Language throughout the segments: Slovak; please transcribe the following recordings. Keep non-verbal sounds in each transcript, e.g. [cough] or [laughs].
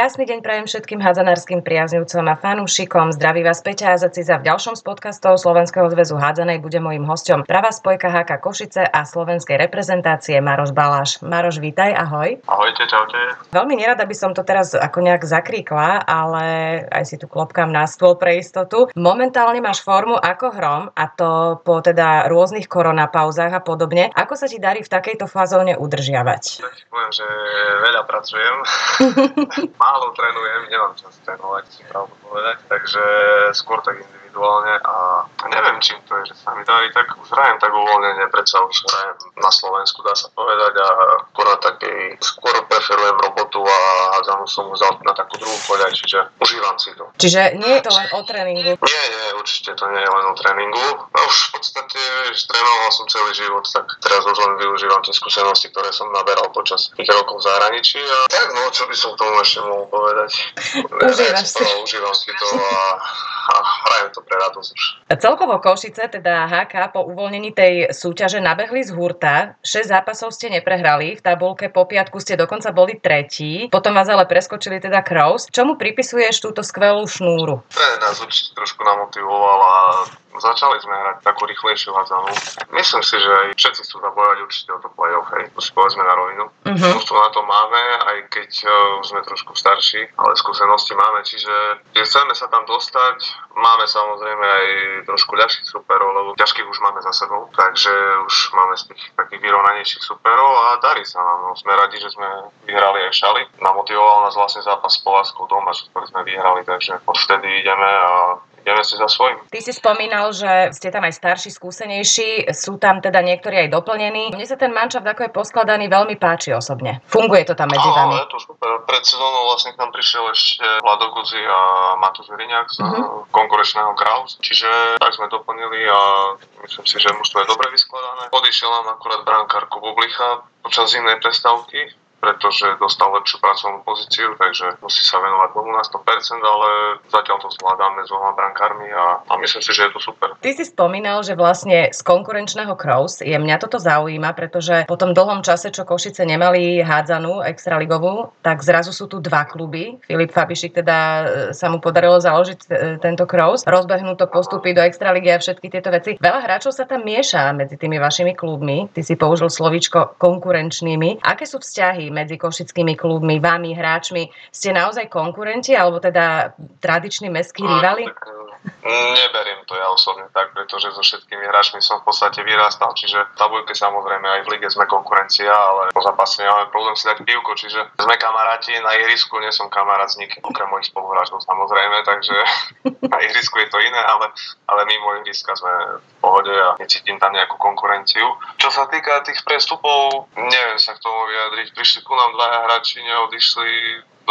Krásny deň prajem všetkým hádzanárským priaznivcom a fanúšikom. Zdraví vás Peťa Azaciza v ďalšom z podcastov Slovenského zväzu hádzanej bude mojím hostom pravá spojka HK Košice a slovenskej reprezentácie Maroš Baláš. Maroš, vítaj, ahoj. Ahojte, čaute. Veľmi nerada by som to teraz ako nejak zakríkla, ale aj si tu klopkám na stôl pre istotu. Momentálne máš formu ako hrom a to po teda rôznych koronapauzách a podobne. Ako sa ti darí v takejto fazóne udržiavať? Tak poviem, že veľa pracujem. [laughs] Málo trénujem, nemám čas trénovať, si pravdu povedať, takže skôr tak individuálne a neviem, čím to je, že sa mi darí, tak už hrajem tak uvoľnenie, predsa už hrajem na Slovensku, dá sa povedať a skôr takej, skôr preferujem robotu a hádzanú som už na takú druhú koľaj, čiže užívam si to. Čiže nie je to len o tréningu? Nie, nie, určite to nie je len o tréningu. No už v podstate, vieš, trénoval som celý život, tak teraz už len využívam tie skúsenosti, ktoré som naberal počas tých rokov v zahraničí a tak no, čo by som tomu ešte mohol povedať. [laughs] Užívaš si. Užívam si to a, a hrajem to pre radosť už. Celkovo Košice, teda HK, po uvoľnení tej súťaže nabehli z hurta. 6 zápasov ste neprehrali, v tabulke po piatku ste dokonca boli tretí, potom vás ale preskočili teda Kraus. Čomu pripisuješ túto skvelú šnúru? Tréner nás určite trošku namotivoval a začali sme hrať takú rýchlejšiu hádzanú. Myslím si, že aj všetci chcú zabojať určite o to play-off, hej. To si povedzme na rovinu. Uh-huh. Už na to máme, aj keď uh, sme trošku starší, ale skúsenosti máme, čiže keď chceme sa tam dostať, máme samozrejme aj trošku ľahších superov, lebo ťažkých už máme za sebou, takže už máme z tých takých vyrovnanejších superov a darí sa nám. No, sme radi, že sme vyhrali aj šali. Namotivoval nás vlastne zápas s Poláskou doma, ktorý sme vyhrali, takže odvtedy ideme a ideme si za svojím. Ty si spomínal, že ste tam aj starší, skúsenejší, sú tam teda niektorí aj doplnení. Mne sa ten manšaft, ako je poskladaný, veľmi páči osobne. Funguje to tam medzi vami. Áno, je to super. Pred sezónou vlastne k nám prišiel ešte Vlado Guzi a Matúš Viriňák z uh-huh. konkurenčného Kraus, čiže tak sme doplnili a myslím si, že mužstvo je dobre vyskladané. Odišiel nám akurát brankár Kubublicha počas zimnej prestávky, pretože dostal lepšiu pracovnú pozíciu, takže musí sa venovať tomu na 100%, ale zatiaľ to zvládame s dvoma brankármi a, a myslím si, že je to super. Ty si spomínal, že vlastne z konkurenčného Crows je mňa toto zaujíma, pretože po tom dlhom čase, čo Košice nemali hádzanú extraligovú, tak zrazu sú tu dva kluby. Filip Fabišik teda e, sa mu podarilo založiť e, tento Crows, rozbehnúť to postupy do extraligy a všetky tieto veci. Veľa hráčov sa tam mieša medzi tými vašimi klubmi. Ty si použil slovíčko konkurenčnými. Aké sú vzťahy medzi košickými klubmi, vami, hráčmi? Ste naozaj konkurenti alebo teda tradiční mestskí rivali? Neberiem to osobne tak, pretože so všetkými hráčmi som v podstate vyrastal, čiže v tabulke samozrejme aj v lige sme konkurencia, ale po zápase nemáme problém si dať pivko, čiže sme kamaráti, na ihrisku nie som kamarát s nikým, okrem mojich spoluhráčov samozrejme, takže [laughs] na ihrisku je to iné, ale, ale mimo ihriska sme v pohode a necítim tam nejakú konkurenciu. Čo sa týka tých prestupov, neviem sa k tomu vyjadriť. Prišli ku nám dvaja hráči, neodišli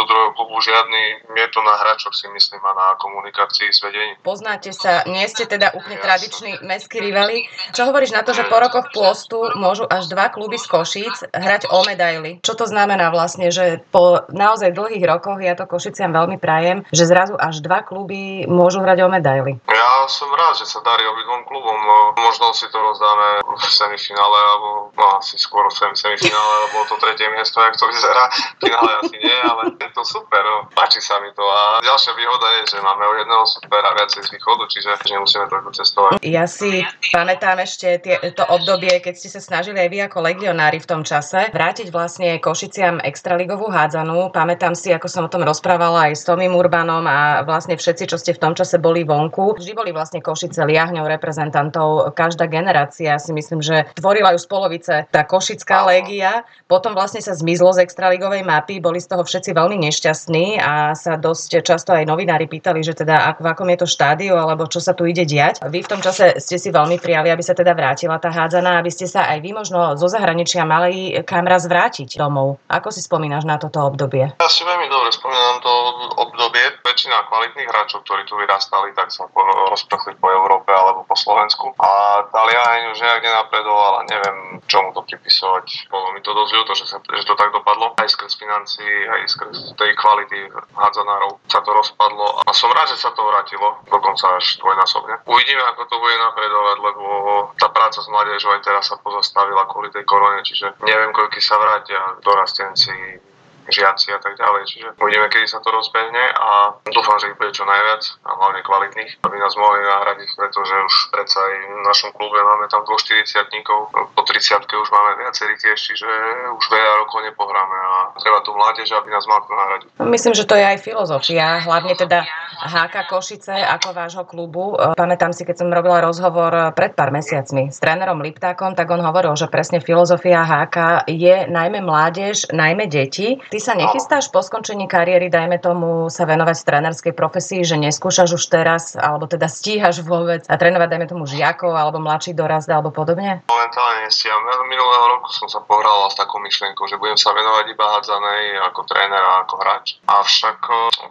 do druhého klubu žiadny. Je to na hráčoch si myslím a na komunikácii s vedením. Poznáte sa, nie ste teda úplne tradiční mestskí rivali. Čo hovoríš na to, že po rokoch pôstu môžu až dva kluby z Košíc hrať o medaily? Čo to znamená vlastne, že po naozaj dlhých rokoch, ja to Košiciam veľmi prajem, že zrazu až dva kluby môžu hrať o medaily? Ja som rád, že sa darí obidvom klubom. Možno si to rozdáme v semifinále, alebo no asi skôr v semifinále, lebo to tretie miesto, jak to vyzerá. V finále asi nie, ale je to super, no. páči sa mi to a ďalšia výhoda je, že máme o jedného supera viacej z východu, čiže nemusíme toľko cestovať. Ja si pamätám ešte tie, to obdobie, keď ste sa snažili aj vy ako legionári v tom čase vrátiť vlastne Košiciam extraligovú hádzanú. Pamätám si, ako som o tom rozprávala aj s Tomým Urbanom a vlastne všetci, čo ste v tom čase boli vonku. Vždy boli vlastne Košice liahňou reprezentantov. Každá generácia si myslím, že tvorila ju z polovice tá košická légia. Potom vlastne sa zmizlo z extraligovej mapy, boli z toho všetci veľmi nešťastní a sa dosť často aj novinári pýtali, že teda v akom je to štádiu alebo čo sa tu ide diať. Vy v tom čase ste si veľmi prijali, aby sa teda vrátila tá hádzaná, aby ste sa aj vy možno zo zahraničia mali kam raz vrátiť domov. Ako si spomínaš na toto obdobie? Ja si veľmi dobre spomínam to obdobie. Väčšina kvalitných hráčov, ktorí tu vyrastali, tak sa rozprchli po Európe alebo po Slovensku. A Taliaň už nejak nenapredoval a neviem, čomu to pripisovať. Bolo mi to dosť ľúto, že, sa, že to tak dopadlo. Aj skrz financií, aj skrz tej kvality hádzanárov sa to rozpadlo a som rád, že sa to vrátilo, dokonca až dvojnásobne. Uvidíme, ako to bude napredovať, lebo tá práca s mládežou aj teraz sa pozastavila kvôli tej korone, čiže neviem, koľky sa vrátia dorastenci, žiaci a tak ďalej. Čiže uvidíme, kedy sa to rozbehne a dúfam, že ich bude čo najviac a hlavne kvalitných, aby nás mohli nahradiť, pretože už predsa aj v našom klube máme tam dvoch 40 po 30 už máme viacerí tiež, čiže už veľa rokov nepohráme a treba tu mládež, aby nás mal nahradiť. Myslím, že to je aj filozofia, hlavne teda HK Košice ako vášho klubu. Pamätám si, keď som robila rozhovor pred pár mesiacmi s trénerom Liptákom, tak on hovoril, že presne filozofia HK je najmä mládež, najmä deti. Ty sa nechystáš po skončení kariéry, dajme tomu, sa venovať trénerskej profesii, že neskúšaš už teraz, alebo teda stíhaš vôbec a trénovať, dajme tomu, žiakov alebo mladší dorast alebo podobne? Momentálne nestíham. Minulého roku som sa pohral s takou myšlienkou, že budem sa venovať iba hádzanej ako tréner a ako hráč. Avšak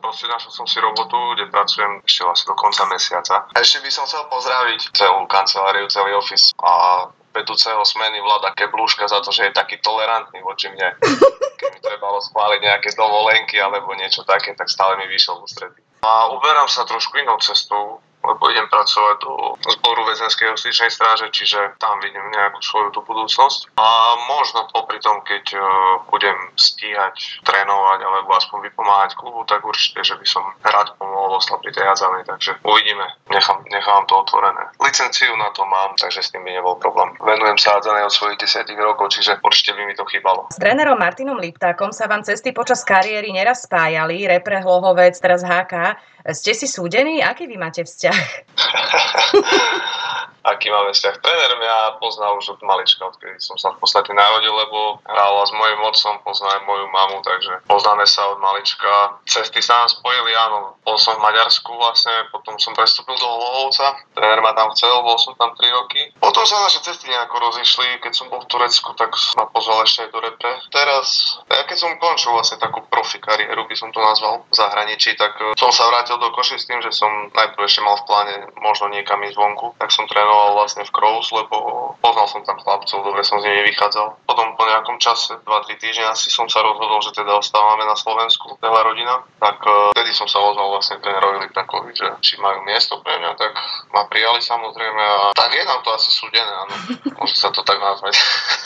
proste našiel som si robotu, kde pracujem ešte asi do konca mesiaca. A ešte by som chcel pozdraviť celú kanceláriu, celý office a vedúceho smeny vláda Keblúška za to, že je taký tolerantný voči mne. [laughs] Keď mi trebalo schváliť nejaké dovolenky alebo niečo také, tak stále mi vyšiel v ústretí. A uberám sa trošku inou cestou lebo idem pracovať do zboru väzenskej justičnej stráže, čiže tam vidím nejakú svoju tú budúcnosť. A možno popri tom, keď uh, budem stíhať, trénovať alebo aspoň vypomáhať klubu, tak určite, že by som rád pomohol osla pri tej jazdanej, takže uvidíme. Nechám, nechám to otvorené. Licenciu na to mám, takže s tým by nebol problém. Venujem sa hádzanej od svojich 10 rokov, čiže určite by mi to chýbalo. S trénerom Martinom Liptákom sa vám cesty počas kariéry neraz spájali, repre Hlohovec, teraz HK. Ste si súdení? Aký vy máte vzťah? 哈 [laughs] aký máme vzťah. Tréner mňa pozná už od malička, odkedy som sa v podstate narodil, lebo hral s mojim otcom, pozná aj moju mamu, takže poznáme sa od malička. Cesty sa nám spojili, áno. Bol som v Maďarsku vlastne, potom som prestúpil do Hlohovca, tréner ma tam chcel, bol som tam 3 roky. Potom sa naše cesty nejako rozišli, keď som bol v Turecku, tak ma pozval ešte aj do repre. Teraz, ja keď som končil vlastne takú profi kariéru, by som to nazval, v zahraničí, tak eh, som sa vrátil do Koši s tým, že som najprv ešte mal v pláne možno niekam ísť vonku, tak som trénoval trénoval vlastne v Crows, lebo poznal som tam chlapcov, dobre som z nimi vychádzal. Potom po nejakom čase, 2-3 týždne asi som sa rozhodol, že teda ostávame na Slovensku, celá rodina. Tak vtedy som sa ozval vlastne trénerovi Liptakovi, že či majú miesto pre mňa, tak ma prijali samozrejme a tak je nám to asi súdené, áno. Môže sa to tak nazvať.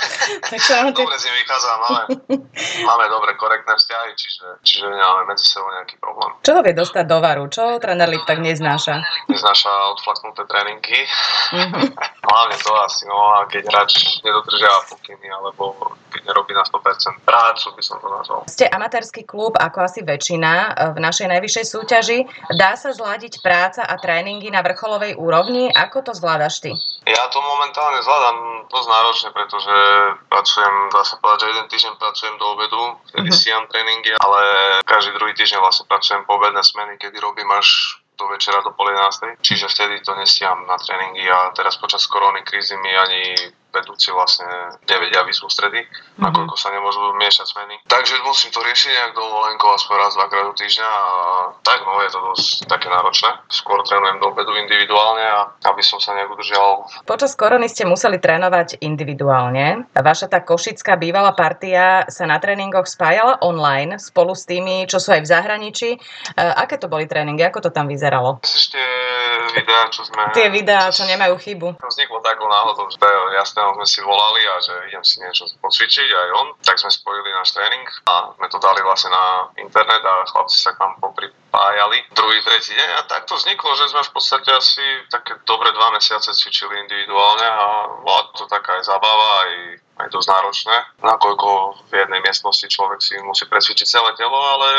[laughs] tak dobre s nimi vychádzam, máme, máme dobre korektné vzťahy, čiže, čiže nemáme medzi sebou nejaký problém. Čo ho vie dostať do varu? Čo tréner Liptak neznáša? Neznáša odflaknuté tréningy. Mm [laughs] Hlavne to asi, no a keď hráč nedodržiava pokyny, alebo keď nerobí na 100% prácu, by som to nazval. Ste amatérsky klub, ako asi väčšina e, v našej najvyššej súťaži. Dá sa zladiť práca a tréningy na vrcholovej úrovni? Ako to zvládaš ty? Ja to momentálne zvládam dosť náročne, pretože pracujem, dá sa povedať, že jeden týždeň pracujem do obedu, kedy uh-huh. siam tréningy, ale každý druhý týždeň vlastne pracujem po obedné smeny, kedy robím až do večera do pol 11. Čiže vtedy to nestiam na tréningy a teraz počas korony krízy mi ani vedúci vlastne nevedia výsť stredy, mm-hmm. nakoľko sa nemôžu miešať zmeny. Takže musím to riešiť nejak dovolenkou aspoň raz, dvakrát do týždňa a tak no, je to dosť také náročné. Skôr trénujem do obedu individuálne a aby som sa nejak udržal. Počas korony ste museli trénovať individuálne. Vaša tá košická bývalá partia sa na tréningoch spájala online spolu s tými, čo sú aj v zahraničí. E, aké to boli tréningy? Ako to tam vyzeralo? Ešte videá, čo sme... Tie videá, čo nemajú chybu. To vzniklo takou náhodou, že jasné, sme si volali a že idem si niečo pocvičiť aj on, tak sme spojili náš tréning a sme to dali vlastne na internet a chlapci sa k nám popripájali druhý, tretí deň a tak to vzniklo, že sme v podstate asi také dobre dva mesiace cvičili individuálne a bola to taká aj zábava, aj aj dosť náročné, nakoľko v jednej miestnosti človek si musí presvičiť celé telo, ale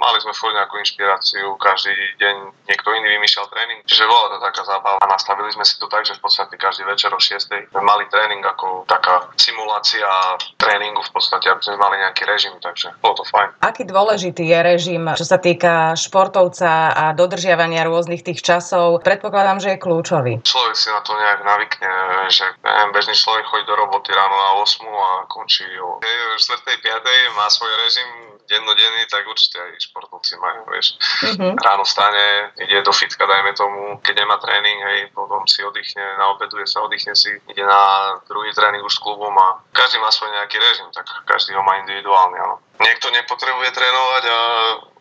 mali sme furt nejakú inšpiráciu, každý deň niekto iný vymýšľal tréning, čiže bola to taká zábava. Nastavili sme si to tak, že v podstate každý večer o 6 sme mali tréning ako taká simulácia tréningu v podstate, aby sme mali nejaký režim, takže bolo to fajn. Aký dôležitý je režim, čo sa týka športovca a dodržiavania rôznych tých časov? Predpokladám, že je kľúčový. Človek si na to nejak navykne, že neviem, bežný človek chodí do roboty ráno na 8 a končí o 4. 5. má svoj režim dennodenný, tak určite aj športovci majú, vieš. Mm-hmm. Ráno stane, ide do fitka, dajme tomu, keď nemá tréning, hej, potom si oddychne, naobeduje sa, oddychne si, ide na druhý tréning už s klubom a každý má svoj nejaký režim, tak každý ho má individuálny, áno. Niekto nepotrebuje trénovať a,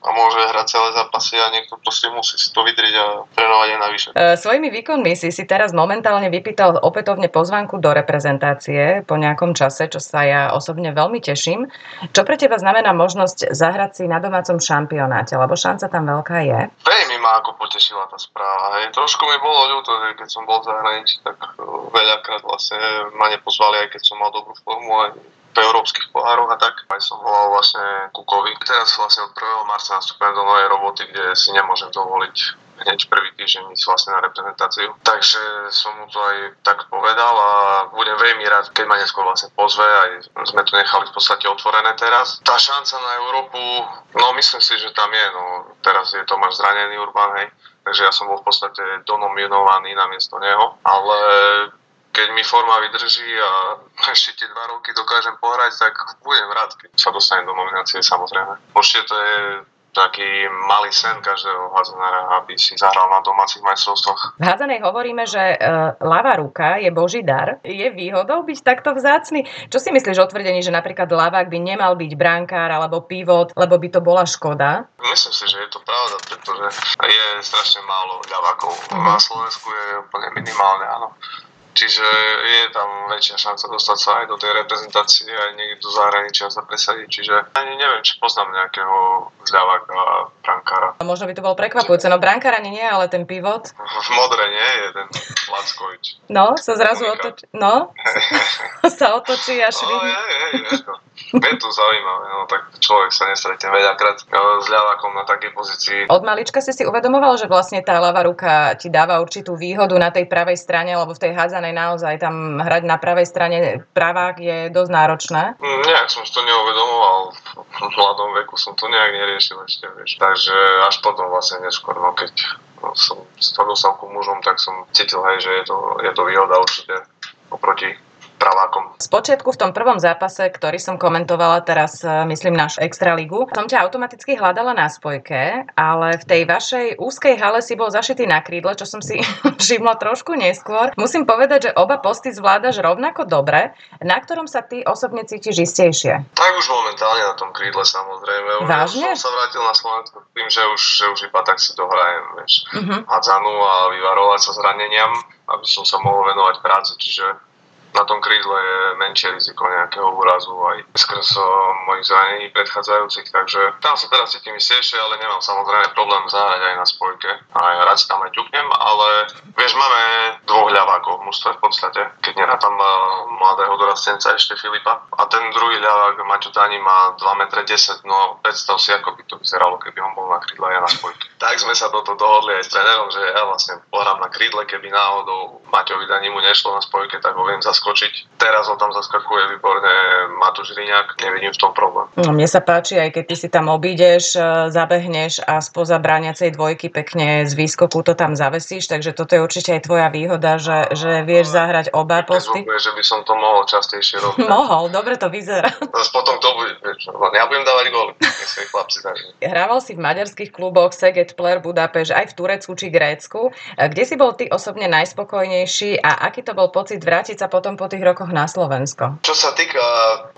a môže hrať celé zápasy a niekto proste musí si to vydriť a trénovať aj navyše. E, svojimi výkonmi si si teraz momentálne vypýtal opätovne pozvánku do reprezentácie po nejakom čase, čo sa ja osobne veľmi teším. Čo pre teba znamená možnosť zahrať si na domácom šampionáte, lebo šanca tam veľká je? Veľmi ma ako potešila tá správa. Hej. Trošku mi bolo ľúto, že keď som bol v zahraničí, tak e, veľakrát vlastne ma nepozvali, aj keď som mal dobrú formu, aj európskych pohároch a tak. Aj som volal vlastne Kukovi. Teraz vlastne od 1. marca nastupujem do novej roboty, kde si nemôžem dovoliť hneď prvý týždeň ísť vlastne na reprezentáciu. Takže som mu to aj tak povedal a budem veľmi rád, keď ma neskôr vlastne pozve, aj sme to nechali v podstate otvorené teraz. Tá šanca na Európu, no myslím si, že tam je, no teraz je Tomáš zranený Urban, hej, takže ja som bol v podstate donominovaný na miesto neho, ale keď mi forma vydrží a [laughs] ešte tie dva roky dokážem pohrať, tak budem rád, keď sa dostanem do nominácie samozrejme. Určite to je taký malý sen každého hádzanára, aby si zahral na domácich majstrovstvách. V hádzanej hovoríme, že uh, ľavá ruka je boží dar. Je výhodou byť takto vzácny? Čo si myslíš o tvrdení, že napríklad ľavák by nemal byť brankár alebo pivot, lebo by to bola škoda? Myslím si, že je to pravda, pretože je strašne málo ľavákov. Uh-huh. Na Slovensku je úplne minimálne, áno. Čiže je tam väčšia šanca dostať sa aj do tej reprezentácie, aj niekde do zahraničia sa presadiť. Čiže ani neviem, či poznám nejakého vzľaváka brankára. A možno by to bolo prekvapujúce. No brankár ani nie, ale ten pivot. V modre nie, jeden Lackovič. No, sa zrazu otočí. No, [laughs] sa otočí a švihne. No, je, je, je, je. To zaujímavé, no tak človek sa nestretne veľakrát s ľavákom na takej pozícii. Od malička si si uvedomoval, že vlastne tá ľavá ruka ti dáva určitú výhodu na tej pravej strane, lebo v tej hádzanej naozaj tam hrať na pravej strane pravák je dosť náročné? Mm, nejak som si to neuvedomoval. V mladom veku som to nejak neriešil ešte, vieš. Takže až potom vlastne neskôr, no keď som sa dostal ku mužom, tak som cítil, hej, že je to, je to výhoda určite oproti pravákom. Spočiatku v tom prvom zápase, ktorý som komentovala teraz, e, myslím, našu extraligu, som ťa automaticky hľadala na spojke, ale v tej vašej úzkej hale si bol zašitý na krídle, čo som si [laughs] všimla trošku neskôr. Musím povedať, že oba posty zvládaš rovnako dobre, na ktorom sa ty osobne cítiš istejšie. Tak už momentálne na tom krídle samozrejme. Už Vážne? som sa vrátil na Slovensku tým, že už, že už iba tak si dohrajem, vieš, uh-huh. hadzanu a vyvarovať sa zraneniam, aby som sa mohol venovať práci, čiže na tom krídle je menšie riziko nejakého úrazu aj skrz mojich zranení predchádzajúcich, takže tam sa teraz cítim istejšie, ale nemám samozrejme problém zahrať aj na spojke. A ja rád tam aj ťuknem, ale vieš, máme dvoch ľavákov v mústve v podstate, keď nerátam e, mladého dorastenca ešte Filipa. A ten druhý ľavák, Maťo Tani, má 2 m 10, no predstav si, ako by to vyzeralo, keby on bol na krídle a ja na spojke. Tak sme sa toto dohodli aj s trénerom, že ja vlastne pohrám na krídle, keby náhodou Maťovi Dani mu nešlo na spojke, tak ho viem zas zaskočiť. Teraz ho tam zaskakuje výborne Matúš Riňák, nevidím v tom problém. No, mne sa páči, aj keď ty si tam obídeš, e, zabehneš a spoza bráňacej dvojky pekne z výskoku to tam zavesíš, takže toto je určite aj tvoja výhoda, že, že vieš zahrať oba posty. Zúbuje, že by som to mohol častejšie robiť. [laughs] mohol, dobre to vyzerá. Zas potom to bude, ja budem dávať góly, chlapci Hrával si v maďarských kluboch Seget, Pler, Budapeš, aj v Turecku či Grécku. E, kde si bol ty osobne najspokojnejší a aký to bol pocit vrátiť sa potom po tých rokoch na Slovensko? Čo sa týka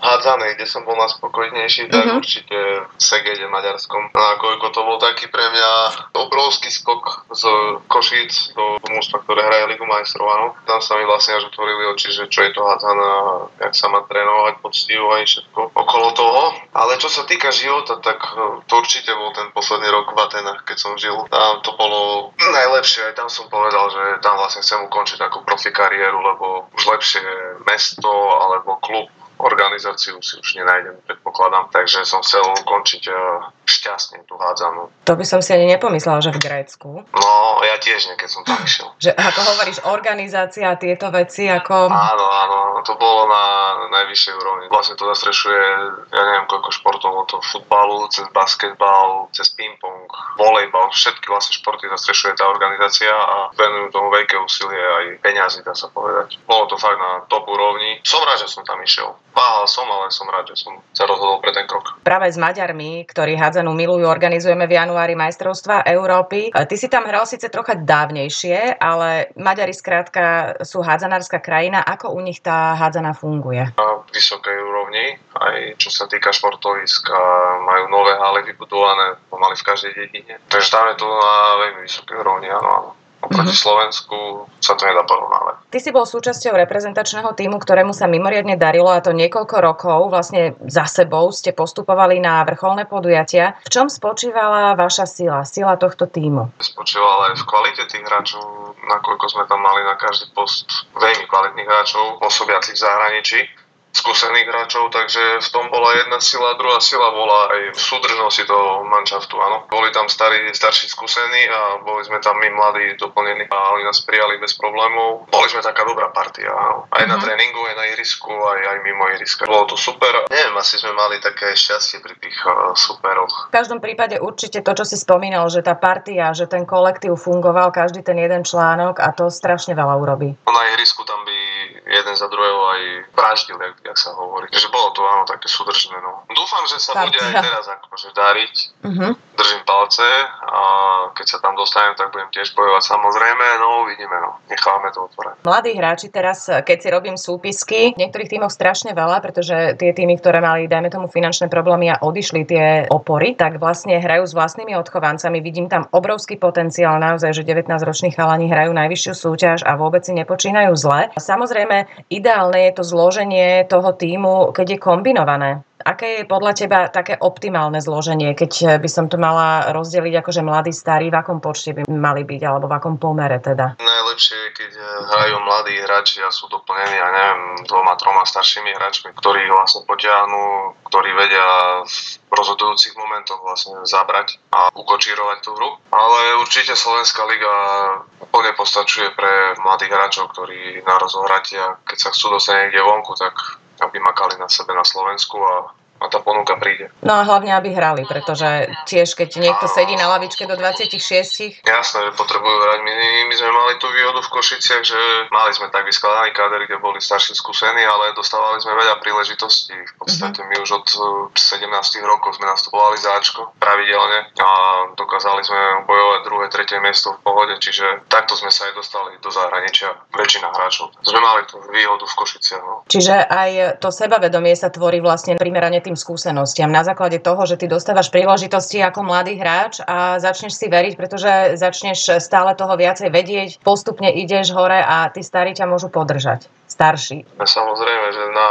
hádzanej, kde som bol najspokojnejší, tak uh-huh. určite v Segede Maďarskom. A koľko to bol taký pre mňa obrovský skok z Košíc do mústva, ktoré hraje Ligu majstrov, áno. Tam sa mi vlastne až otvorili oči, že čo je to hádzaná, jak sa má trénovať poctivo aj všetko okolo toho. Ale čo sa týka života, tak to určite bol ten posledný rok v Atenách, keď som žil. Tam to bolo najlepšie, aj tam som povedal, že tam vlastne chcem ukončiť takú profi kariéru, lebo už lepšie mesto alebo klub organizáciu si už nenájdem, predpokladám. Takže som chcel ukončiť eh, šťastne tú hádzanú. To by som si ani nepomyslela, že v Grécku. No, ja tiež nie, keď som tam išiel. že ako hovoríš, organizácia a tieto veci ako... Áno, áno, to bolo na najvyššej úrovni. Vlastne to zastrešuje, ja neviem koľko športov, od futbalu, cez basketbal, cez ping-pong, volejbal, všetky vlastne športy zastrešuje tá organizácia a venujú tomu veľké úsilie aj peniazy, dá sa povedať. Bolo to fakt na top úrovni. Som rád, že som tam išiel. Váhal som, ale som rád, že som sa rozhodol pre ten krok. Práve s Maďarmi, ktorí hádzanú milujú, organizujeme v januári majstrovstva Európy. Ty si tam hral síce trocha dávnejšie, ale Maďari skrátka sú hádzanárska krajina. Ako u nich tá hádzaná funguje? Na vysokej úrovni, aj čo sa týka športoviska, majú nové haly vybudované pomaly v každej dedine. Takže tam je to na veľmi vysokej úrovni, áno, áno. Oproti mm-hmm. Slovensku sa to nedá porovnávať. Ty si bol súčasťou reprezentačného týmu, ktorému sa mimoriadne darilo a to niekoľko rokov. Vlastne za sebou ste postupovali na vrcholné podujatia. V čom spočívala vaša sila, sila tohto týmu? Spočívala aj v kvalite tých hráčov, nakoľko sme tam mali na každý post veľmi kvalitných hráčov, pôsobiacich v zahraničí skúsených hráčov, takže v tom bola jedna sila, druhá sila bola aj v súdržnosti toho manšaftu, áno. Boli tam starí, starší skúsení a boli sme tam my mladí doplnení a oni nás prijali bez problémov. Boli sme taká dobrá partia, áno. Aj na mm-hmm. tréningu, aj na irisku, aj, aj mimo iriska. Bolo to super. Neviem, asi sme mali také šťastie pri tých uh, superoch. V každom prípade určite to, čo si spomínal, že tá partia, že ten kolektív fungoval, každý ten jeden článok a to strašne veľa urobí. Na irisku tam by za druhého aj praždil, jak, jak sa hovorí. Takže bolo to áno také súdržné. No. Dúfam, že sa bude aj teraz akože dariť. Uh-huh. Držím palce a keď sa tam dostanem, tak budem tiež bojovať samozrejme. No uvidíme, no. Nechávame to otvorené. Mladí hráči teraz, keď si robím súpisky, v niektorých tímoch strašne veľa, pretože tie týmy, ktoré mali, dajme tomu, finančné problémy a odišli tie opory, tak vlastne hrajú s vlastnými odchovancami. Vidím tam obrovský potenciál, naozaj, že 19-roční chalani hrajú najvyššiu súťaž a vôbec si nepočínajú zle. Samozrejme, ideálne je to zloženie toho týmu, keď je kombinované. Aké je podľa teba také optimálne zloženie, keď by som to mala rozdeliť akože mladí, starí, v akom počte by mali byť, alebo v akom pomere teda? Najlepšie je, keď hrajú mladí hráči a sú doplnení, ja neviem, dvoma, troma staršími hráčmi, ktorí vlastne potiahnu, ktorí vedia v rozhodujúcich momentoch vlastne zabrať a ukočírovať tú hru. Ale určite Slovenská liga úplne postačuje pre mladých hráčov, ktorí na rozohratia, keď sa chcú dostať niekde vonku, tak aby makali na sebe na Slovensku a a tá ponuka príde. No a hlavne, aby hrali, pretože tiež keď niekto sedí na lavičke do 26. Jasné, že potrebujú hrať. My, my sme mali tú výhodu v Košiciach, že mali sme tak vyskladaný káder, kde boli starší skúsení, ale dostávali sme veľa príležitostí. V podstate mm-hmm. my už od 17 eh, rokov sme nastupovali záčko pravidelne a dokázali sme bojovať druhé, tretie miesto v pohode, čiže takto sme sa aj dostali do zahraničia. Väčšina hráčov. Sme mali tú výhodu v Košiciach. No. Čiže aj to sebavedomie sa tvorí vlastne primerane tým tým skúsenostiam. Na základe toho, že ty dostávaš príležitosti ako mladý hráč a začneš si veriť, pretože začneš stále toho viacej vedieť, postupne ideš hore a tí starí ťa môžu podržať. Starší. Samozrejme, že na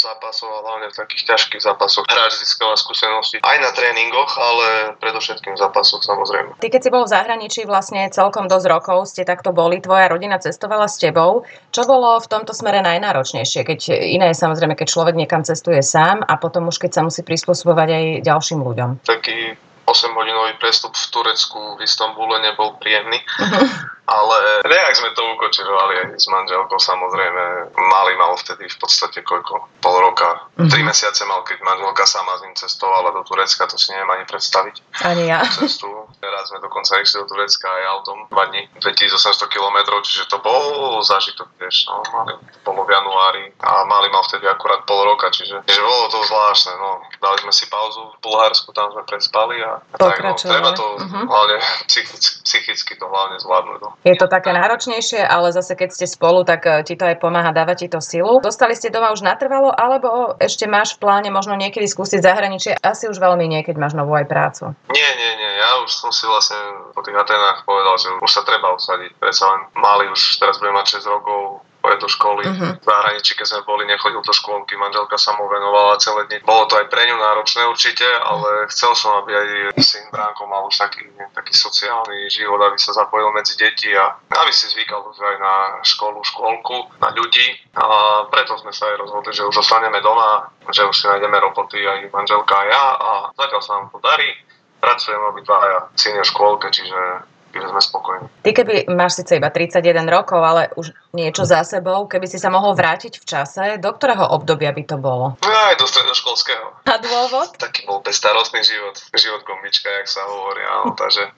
zápasoch a hlavne v takých ťažkých zápasoch hráč získava skúsenosti aj na tréningoch, ale predovšetkým v zápasoch samozrejme. Ty keď si bol v zahraničí vlastne celkom dosť rokov, ste takto boli, tvoja rodina cestovala s tebou. Čo bolo v tomto smere najnáročnejšie? Keď iné je samozrejme, keď človek niekam cestuje sám a potom už keď sa musí prispôsobovať aj ďalším ľuďom. Taký 8-hodinový prestup v Turecku, v Istambule nebol príjemný. Uh-huh [laughs] ale nejak sme to ukočirovali aj s manželkou samozrejme. Mali mal vtedy v podstate koľko? Pol roka. Mm-hmm. Tri mesiace mal, keď manželka sama s ním cestovala do Turecka, to si neviem ani predstaviť. Ani ja. [laughs] Cestu. Raz sme dokonca išli do Turecka aj autom, dva dní, 2800 km, čiže to bol zážitok tiež. No, mali, bolo v januári a mali mal vtedy akurát pol roka, čiže, čiže bolo to zvláštne. No. Dali sme si pauzu v Bulharsku, tam sme prespali a, a tak, no, treba to uh-huh. hlavne [laughs] psychicky, psychicky to hlavne zvládnuť. No. Je to také náročnejšie, ale zase keď ste spolu, tak eh, ti to aj pomáha, dáva ti to silu. Dostali ste doma už natrvalo, alebo ešte máš v pláne možno niekedy skúsiť zahraničie? Asi už veľmi nie, keď máš novú aj prácu. Nie, nie, nie. Ja už som si vlastne po tých Atenách povedal, že už sa treba usadiť. Predsa len mali už, teraz bude mať 6 rokov, pôjde do školy. Uh-huh. V zahraničí, keď sme boli, nechodil do škôlky, manželka sa mu venovala celé dni. Bolo to aj pre ňu náročné určite, ale chcel som, aby aj syn Bránko mal už taký, taký sociálny život, aby sa zapojil medzi deti a aby si zvykal už aj na školu, škôlku, na ľudí. A preto sme sa aj rozhodli, že už ostaneme doma, že už si nájdeme roboty aj manželka a ja a zatiaľ sa nám to darí. Pracujeme obidvaja v škôlke, čiže že sme spokojní. Ty keby máš síce iba 31 rokov, ale už niečo za sebou, keby si sa mohol vrátiť v čase, do ktorého obdobia by to bolo? No aj do stredoškolského. A dôvod? Taký bol bezstarostný život. Život gombička, jak sa hovorí, áno, takže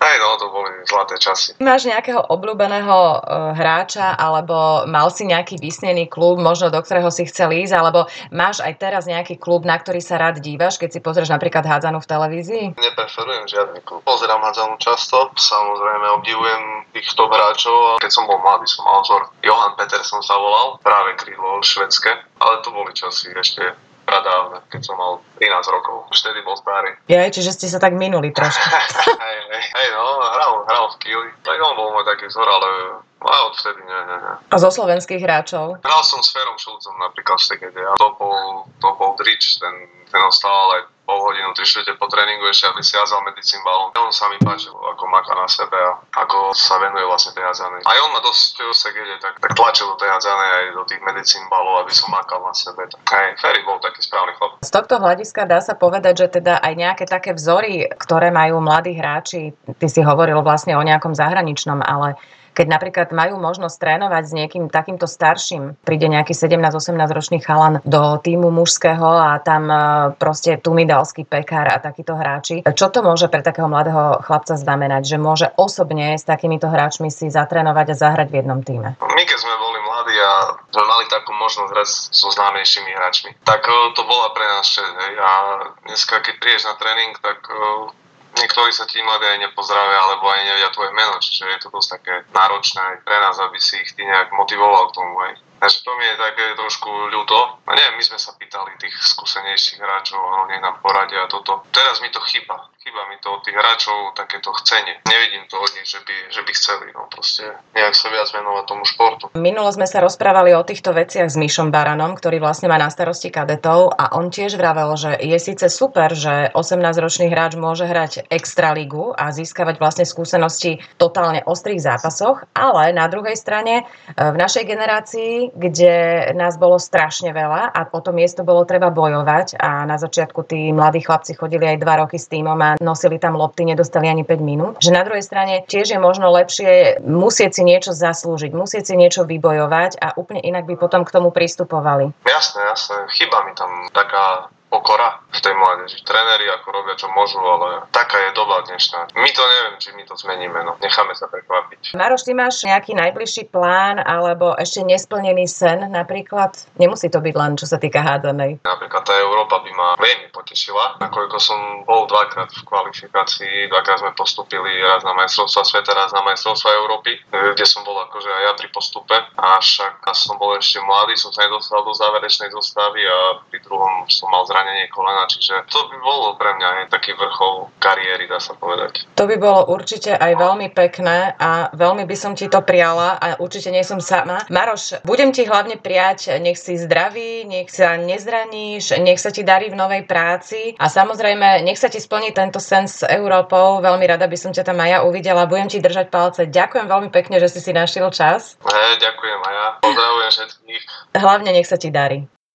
Aj no, to boli zlaté časy. Máš nejakého obľúbeného uh, hráča, alebo mal si nejaký vysnený klub, možno do ktorého si chcel ísť, alebo máš aj teraz nejaký klub, na ktorý sa rád dívaš, keď si pozrieš napríklad hádzanú v televízii? Nepreferujem žiadny klub. Pozerám hádzanú často, samozrejme obdivujem tých top hráčov. Keď som bol mladý, som mal vzor. Johan Peterson sa volal, práve krídlo švedské, ale to boli časy ešte pradávne, keď som mal 13 rokov. Už vtedy bol starý. Ja, čiže ste sa tak minuli trošku. [laughs] hej, hej, hej, no, hral, hral v Kili. Tak on bol môj taký vzor, ale a odvtedy nie, nie, nie. A zo slovenských hráčov? Hral som s Ferom Šulcom napríklad v Stegede. A to bol, to bol Drič, ten, ten ostal ale pol hodinu, tri štvrte po tréningu ešte, aby si jazal medzi cymbalom. On sa mi páčil, ako maká na sebe a ako sa venuje vlastne tej jazdanej. Aj on ma dosť v Segede tak, tak tlačil do tej jazdanej aj do tých medicínbalov, aby som makal na sebe. Tak aj Ferry bol taký správny chlap. Z tohto hľadiska dá sa povedať, že teda aj nejaké také vzory, ktoré majú mladí hráči, ty si hovoril vlastne o nejakom zahraničnom, ale keď napríklad majú možnosť trénovať s niekým takýmto starším, príde nejaký 17-18 ročný chalan do týmu mužského a tam e, proste tumidalský pekár a takíto hráči. Čo to môže pre takého mladého chlapca znamenať, že môže osobne s takýmito hráčmi si zatrénovať a zahrať v jednom týme? My keď sme boli mladí a sme mali takú možnosť hrať so známejšími hráčmi, tak e, to bola pre nás čest. A dneska, keď prídeš na tréning, tak e, niektorí sa tí mladí aj nepozdravia, alebo aj nevedia tvoje meno, čiže je to dosť také náročné aj pre nás, aby si ich ty nejak motivoval k tomu. Aj. Takže to mi je také trošku ľúto. A neviem, my sme sa pýtali tých skúsenejších hráčov, no nech nám poradia toto. Teraz mi to chýba. Chýba mi to od tých hráčov takéto chcenie. Nevidím to od nich, že by, že by chceli. No proste nejak sa viac venovať tomu športu. Minulo sme sa rozprávali o týchto veciach s Myšom Baranom, ktorý vlastne má na starosti kadetov a on tiež vravel, že je síce super, že 18-ročný hráč môže hrať extraligu a získavať vlastne skúsenosti v totálne ostrých zápasoch, ale na druhej strane e, v našej generácii kde nás bolo strašne veľa a o to miesto bolo treba bojovať a na začiatku tí mladí chlapci chodili aj dva roky s týmom a nosili tam lopty, nedostali ani 5 minút. Že na druhej strane tiež je možno lepšie musieť si niečo zaslúžiť, musieť si niečo vybojovať a úplne inak by potom k tomu pristupovali. Jasné, jasné. Chyba mi tam taká pokora v tej mládeži. Tréneri ako robia čo môžu, ale taká je doba dnešná. My to neviem, či my to zmeníme, no necháme sa prekvapiť. Maroš, ty máš nejaký najbližší plán alebo ešte nesplnený sen napríklad? Nemusí to byť len čo sa týka hádzanej. Napríklad tá Európa by ma veľmi potešila, nakoľko som bol dvakrát v kvalifikácii, dvakrát sme postupili raz na majstrovstva sveta, raz na majstrovstva Európy, kde som bol akože aj ja pri postupe, a však som bol ešte mladý, som sa nedostal do záverečnej zostavy a pri druhom som mal zranenie zranenie kolena, čiže to by bolo pre mňa aj taký vrchol kariéry, dá sa povedať. To by bolo určite aj veľmi pekné a veľmi by som ti to prijala a určite nie som sama. Maroš, budem ti hlavne prijať, nech si zdravý, nech sa nezraníš, nech sa ti darí v novej práci a samozrejme, nech sa ti splní tento sen s Európou. Veľmi rada by som ťa tam aj ja uvidela. Budem ti držať palce. Ďakujem veľmi pekne, že si si našiel čas. Hey, ďakujem aj ja. Pozdravujem všetkých. Hlavne nech sa ti darí.